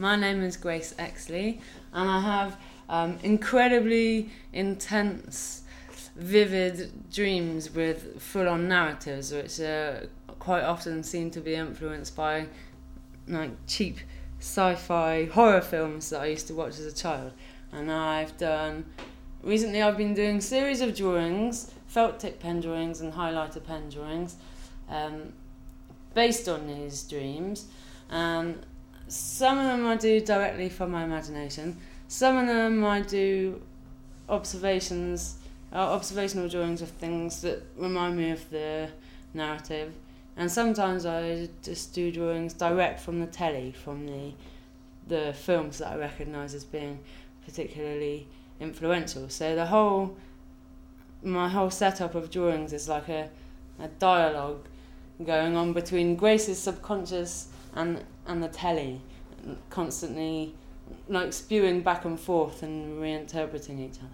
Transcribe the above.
My name is Grace Exley, and I have um, incredibly intense, vivid dreams with full on narratives, which uh, quite often seem to be influenced by like cheap sci fi horror films that I used to watch as a child. And I've done recently, I've been doing series of drawings, felt tip pen drawings, and highlighter pen drawings. Um, based on these dreams. And some of them I do directly from my imagination. Some of them I do observations, uh, observational drawings of things that remind me of the narrative. And sometimes I just do drawings direct from the telly, from the the films that I recognise as being particularly influential. So the whole my whole setup of drawings is like a, a dialogue going on between Grace's subconscious and and the telly, constantly like spewing back and forth and reinterpreting each other.